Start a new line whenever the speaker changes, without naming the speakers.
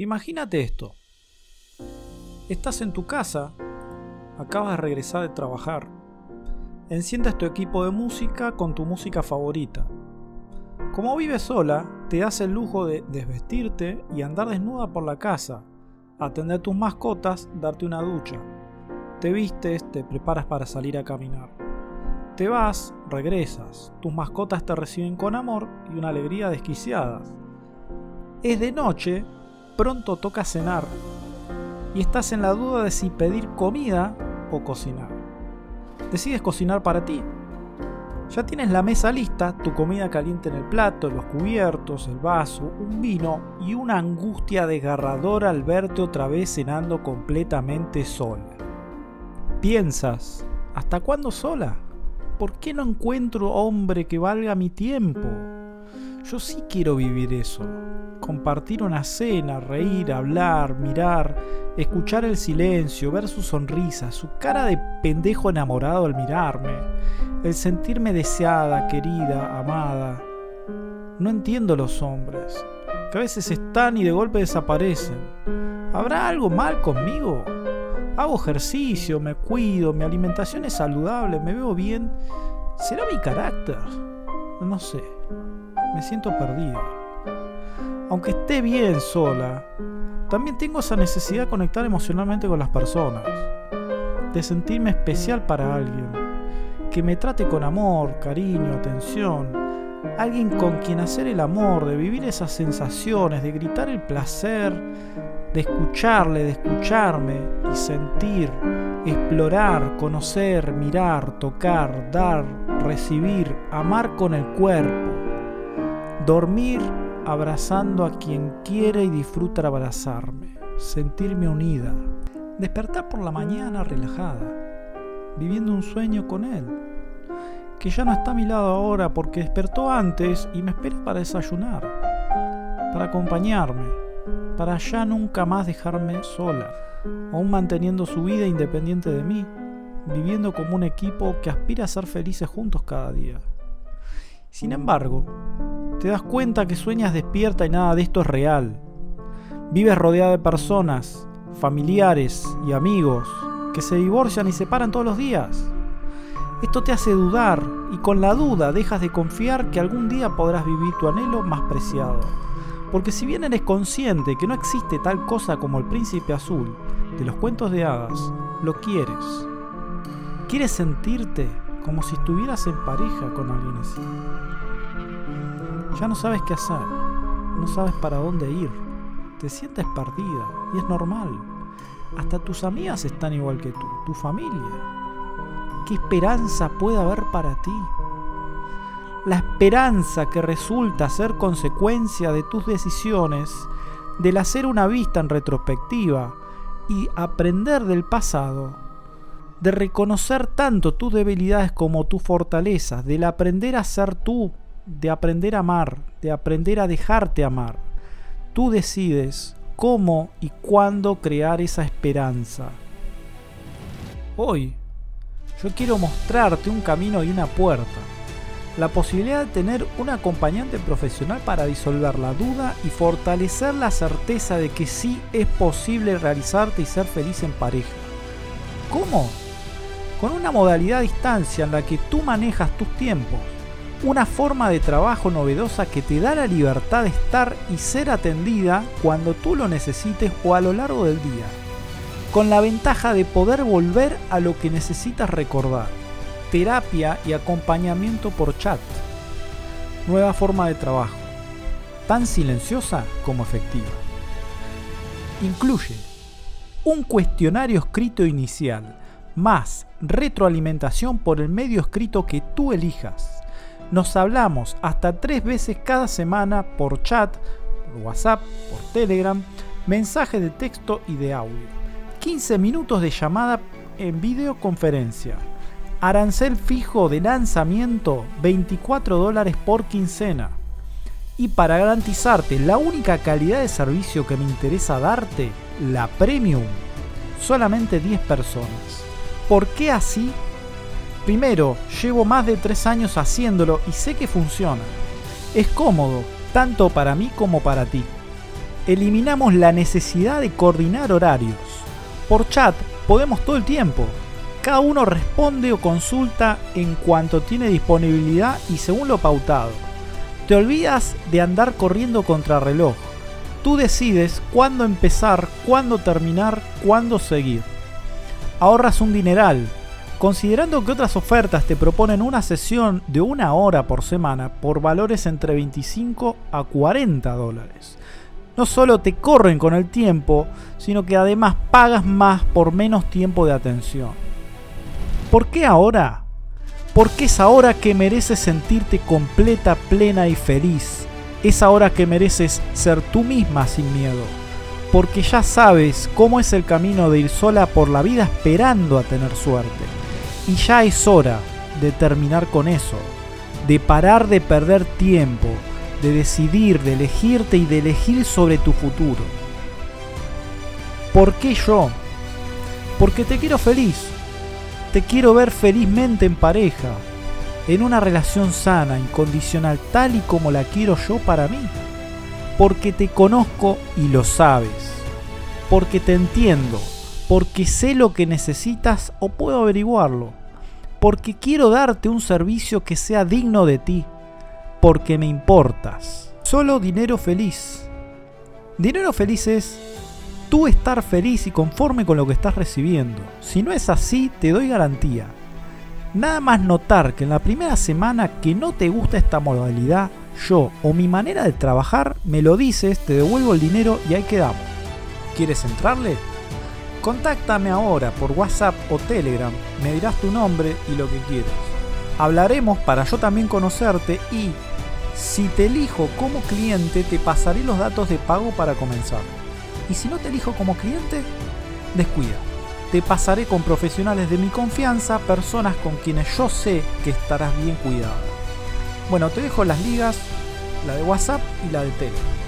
Imagínate esto. Estás en tu casa, acabas de regresar de trabajar. Enciendes tu equipo de música con tu música favorita. Como vives sola, te das el lujo de desvestirte y andar desnuda por la casa, atender tus mascotas, darte una ducha. Te vistes, te preparas para salir a caminar. Te vas, regresas, tus mascotas te reciben con amor y una alegría desquiciadas. Es de noche, pronto toca cenar y estás en la duda de si pedir comida o cocinar. Decides cocinar para ti. Ya tienes la mesa lista, tu comida caliente en el plato, los cubiertos, el vaso, un vino y una angustia desgarradora al verte otra vez cenando completamente sola. Piensas, ¿hasta cuándo sola? ¿Por qué no encuentro hombre que valga mi tiempo? Yo sí quiero vivir eso. Compartir una cena, reír, hablar, mirar, escuchar el silencio, ver su sonrisa, su cara de pendejo enamorado al mirarme, el sentirme deseada, querida, amada. No entiendo los hombres, que a veces están y de golpe desaparecen. ¿Habrá algo mal conmigo? Hago ejercicio, me cuido, mi alimentación es saludable, me veo bien. ¿Será mi carácter? No sé me siento perdida. Aunque esté bien sola, también tengo esa necesidad de conectar emocionalmente con las personas, de sentirme especial para alguien, que me trate con amor, cariño, atención, alguien con quien hacer el amor, de vivir esas sensaciones, de gritar el placer, de escucharle, de escucharme y sentir, explorar, conocer, mirar, tocar, dar, recibir, amar con el cuerpo Dormir abrazando a quien quiere y disfruta abrazarme. Sentirme unida. Despertar por la mañana relajada. Viviendo un sueño con él. Que ya no está a mi lado ahora porque despertó antes y me espera para desayunar. Para acompañarme. Para ya nunca más dejarme sola. Aún manteniendo su vida independiente de mí. Viviendo como un equipo que aspira a ser felices juntos cada día. Sin embargo, te das cuenta que sueñas despierta y nada de esto es real. Vives rodeada de personas, familiares y amigos que se divorcian y separan todos los días. Esto te hace dudar y con la duda dejas de confiar que algún día podrás vivir tu anhelo más preciado. Porque si bien eres consciente que no existe tal cosa como el príncipe azul de los cuentos de hadas, lo quieres. Quieres sentirte como si estuvieras en pareja con alguien así. Ya no sabes qué hacer, no sabes para dónde ir, te sientes perdida y es normal. Hasta tus amigas están igual que tú, tu familia. ¿Qué esperanza puede haber para ti? La esperanza que resulta ser consecuencia de tus decisiones, del hacer una vista en retrospectiva y aprender del pasado, de reconocer tanto tus debilidades como tus fortalezas, del aprender a ser tú de aprender a amar, de aprender a dejarte amar. Tú decides cómo y cuándo crear esa esperanza. Hoy, yo quiero mostrarte un camino y una puerta. La posibilidad de tener un acompañante profesional para disolver la duda y fortalecer la certeza de que sí es posible realizarte y ser feliz en pareja. ¿Cómo? Con una modalidad a distancia en la que tú manejas tus tiempos una forma de trabajo novedosa que te da la libertad de estar y ser atendida cuando tú lo necesites o a lo largo del día, con la ventaja de poder volver a lo que necesitas recordar, terapia y acompañamiento por chat, nueva forma de trabajo, tan silenciosa como efectiva. Incluye un cuestionario escrito inicial, más retroalimentación por el medio escrito que tú elijas nos hablamos hasta tres veces cada semana por chat, por WhatsApp, por Telegram, mensajes de texto y de audio. 15 minutos de llamada en videoconferencia. Arancel fijo de lanzamiento 24 dólares por quincena. Y para garantizarte la única calidad de servicio que me interesa darte, la premium, solamente 10 personas. ¿Por qué así? Primero, llevo más de 3 años haciéndolo y sé que funciona. Es cómodo, tanto para mí como para ti. eliminamos la necesidad de coordinar horarios. Por chat podemos todo el tiempo. Cada uno responde o consulta en cuanto tiene disponibilidad y según lo pautado. Te olvidas de andar corriendo contra reloj. Tú decides cuándo empezar, cuándo terminar, cuándo seguir. Ahorras un dineral. Considerando que otras ofertas te proponen una sesión de una hora por semana por valores entre 25 a 40 dólares no solo te corren con el tiempo, sino que además pagas más por menos tiempo de atención. ¿Por qué ahora? Porque es ahora que mereces sentirte completa, plena y feliz. Es ahora que mereces ser tú misma sin miedo. Porque ya sabes cómo es el camino de ir sola por la vida esperando a tener suerte. Y ya es hora de terminar con eso. De parar de perder tiempo de decidir, de elegirte y de elegir sobre tu futuro. ¿Por qué yo? Porque te quiero feliz. Te quiero ver felizmente en pareja, en una relación sana, incondicional, tal y como la quiero yo para mí. Porque te conozco y lo sabes. Porque te entiendo. Porque sé lo que necesitas o puedo averiguarlo. Porque quiero darte un servicio que sea digno de ti porque me importas. Solo dinero feliz. Dinero feliz es tú estar feliz y conforme con lo que estás recibiendo. Si no es así, te doy garantía. Nada más notar que en la primera semana que no te gusta esta modalidad, yo o mi manera de trabajar, me lo dices, te devuelvo el dinero y ahí quedamos. ¿Quieres entrarle? Contáctame ahora por WhatsApp o Telegram, me dirás tu nombre y lo que quieras. Hablaremos para yo también conocerte y si te elijo como cliente, te pasaré los datos de pago para comenzar. Y si no te elijo como cliente, descuida. Te pasaré con profesionales de mi confianza, personas con quienes yo sé que estarás bien cuidado. Bueno, te dejo las ligas, la de WhatsApp y la de Telegram.